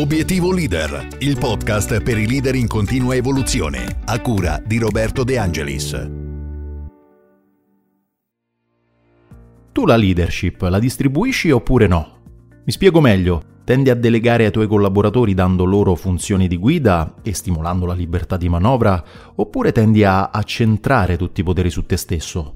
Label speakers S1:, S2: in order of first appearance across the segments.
S1: Obiettivo Leader, il podcast per i leader in continua evoluzione, a cura di Roberto De Angelis.
S2: Tu la leadership la distribuisci oppure no? Mi spiego meglio. Tendi a delegare ai tuoi collaboratori dando loro funzioni di guida e stimolando la libertà di manovra, oppure tendi a accentrare tutti i poteri su te stesso,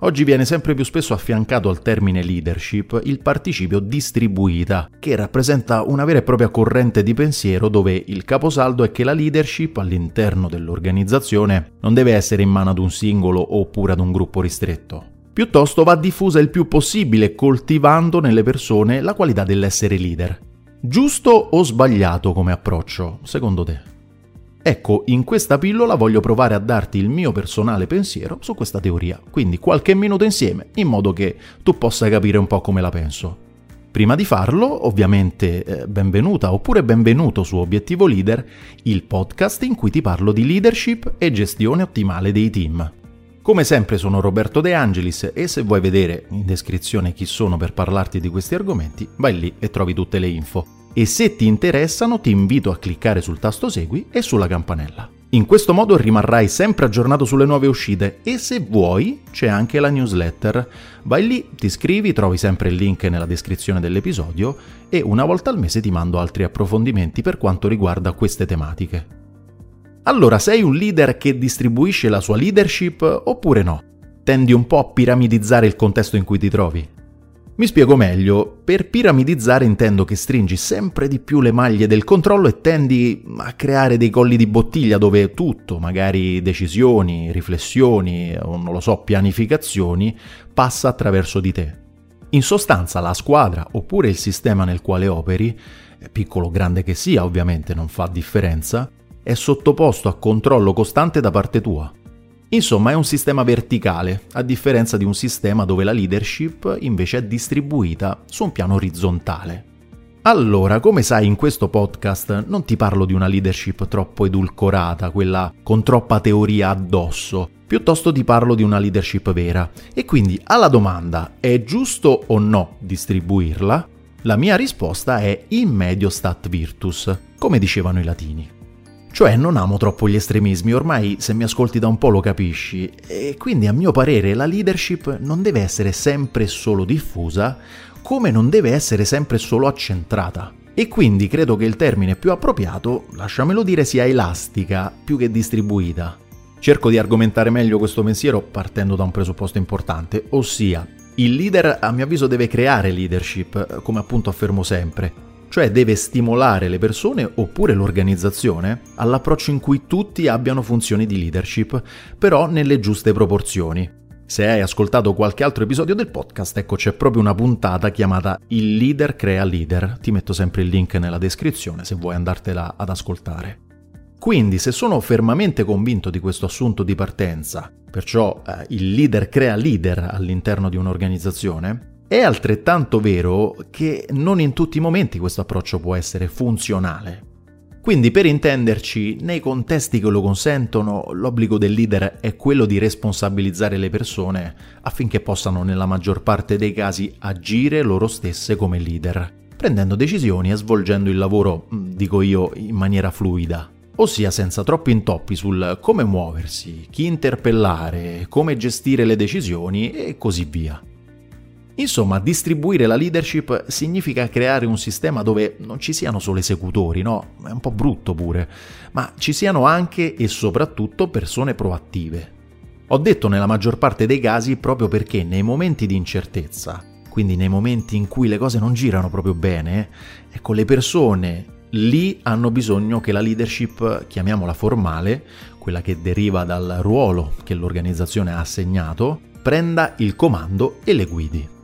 S2: Oggi viene sempre più spesso affiancato al termine leadership il participio distribuita, che rappresenta una vera e propria corrente di pensiero dove il caposaldo è che la leadership all'interno dell'organizzazione non deve essere in mano ad un singolo oppure ad un gruppo ristretto. Piuttosto va diffusa il più possibile coltivando nelle persone la qualità dell'essere leader. Giusto o sbagliato come approccio, secondo te? Ecco, in questa pillola voglio provare a darti il mio personale pensiero su questa teoria, quindi qualche minuto insieme, in modo che tu possa capire un po' come la penso. Prima di farlo, ovviamente, eh, benvenuta oppure benvenuto su Obiettivo Leader, il podcast in cui ti parlo di leadership e gestione ottimale dei team. Come sempre sono Roberto De Angelis e se vuoi vedere in descrizione chi sono per parlarti di questi argomenti, vai lì e trovi tutte le info e se ti interessano ti invito a cliccare sul tasto segui e sulla campanella. In questo modo rimarrai sempre aggiornato sulle nuove uscite e se vuoi c'è anche la newsletter. Vai lì, ti iscrivi, trovi sempre il link nella descrizione dell'episodio e una volta al mese ti mando altri approfondimenti per quanto riguarda queste tematiche. Allora, sei un leader che distribuisce la sua leadership oppure no? Tendi un po' a piramidizzare il contesto in cui ti trovi? Mi spiego meglio, per piramidizzare intendo che stringi sempre di più le maglie del controllo e tendi a creare dei colli di bottiglia dove tutto, magari decisioni, riflessioni o non lo so, pianificazioni, passa attraverso di te. In sostanza la squadra oppure il sistema nel quale operi, piccolo o grande che sia ovviamente non fa differenza, è sottoposto a controllo costante da parte tua. Insomma, è un sistema verticale, a differenza di un sistema dove la leadership invece è distribuita su un piano orizzontale. Allora, come sai, in questo podcast non ti parlo di una leadership troppo edulcorata, quella con troppa teoria addosso, piuttosto ti parlo di una leadership vera. E quindi alla domanda è giusto o no distribuirla? La mia risposta è in medio stat virtus, come dicevano i latini. Cioè non amo troppo gli estremismi, ormai se mi ascolti da un po' lo capisci, e quindi a mio parere la leadership non deve essere sempre solo diffusa, come non deve essere sempre solo accentrata. E quindi credo che il termine più appropriato, lasciamelo dire, sia elastica più che distribuita. Cerco di argomentare meglio questo pensiero partendo da un presupposto importante, ossia il leader a mio avviso deve creare leadership, come appunto affermo sempre, cioè deve stimolare le persone oppure l'organizzazione all'approccio in cui tutti abbiano funzioni di leadership, però nelle giuste proporzioni. Se hai ascoltato qualche altro episodio del podcast, ecco c'è proprio una puntata chiamata Il leader crea leader. Ti metto sempre il link nella descrizione se vuoi andartela ad ascoltare. Quindi se sono fermamente convinto di questo assunto di partenza, perciò eh, il leader crea leader all'interno di un'organizzazione, è altrettanto vero che non in tutti i momenti questo approccio può essere funzionale. Quindi per intenderci, nei contesti che lo consentono, l'obbligo del leader è quello di responsabilizzare le persone affinché possano nella maggior parte dei casi agire loro stesse come leader, prendendo decisioni e svolgendo il lavoro, mm, dico io, in maniera fluida ossia senza troppi intoppi sul come muoversi, chi interpellare, come gestire le decisioni e così via. Insomma, distribuire la leadership significa creare un sistema dove non ci siano solo esecutori, no? È un po' brutto pure, ma ci siano anche e soprattutto persone proattive. Ho detto nella maggior parte dei casi proprio perché nei momenti di incertezza, quindi nei momenti in cui le cose non girano proprio bene, ecco, le persone lì hanno bisogno che la leadership, chiamiamola formale, quella che deriva dal ruolo che l'organizzazione ha assegnato, prenda il comando e le guidi.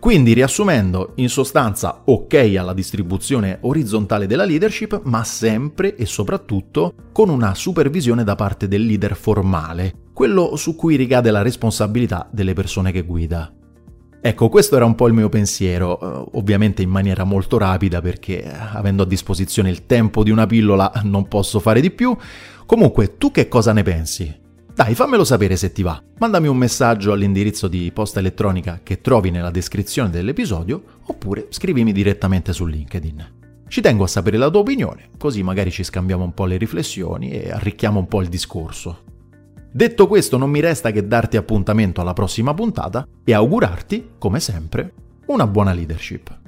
S2: Quindi riassumendo, in sostanza ok alla distribuzione orizzontale della leadership, ma sempre e soprattutto con una supervisione da parte del leader formale, quello su cui ricade la responsabilità delle persone che guida. Ecco, questo era un po' il mio pensiero, eh, ovviamente in maniera molto rapida perché eh, avendo a disposizione il tempo di una pillola non posso fare di più. Comunque, tu che cosa ne pensi? Dai, fammelo sapere se ti va. Mandami un messaggio all'indirizzo di posta elettronica che trovi nella descrizione dell'episodio oppure scrivimi direttamente su LinkedIn. Ci tengo a sapere la tua opinione, così magari ci scambiamo un po' le riflessioni e arricchiamo un po' il discorso. Detto questo, non mi resta che darti appuntamento alla prossima puntata e augurarti, come sempre, una buona leadership.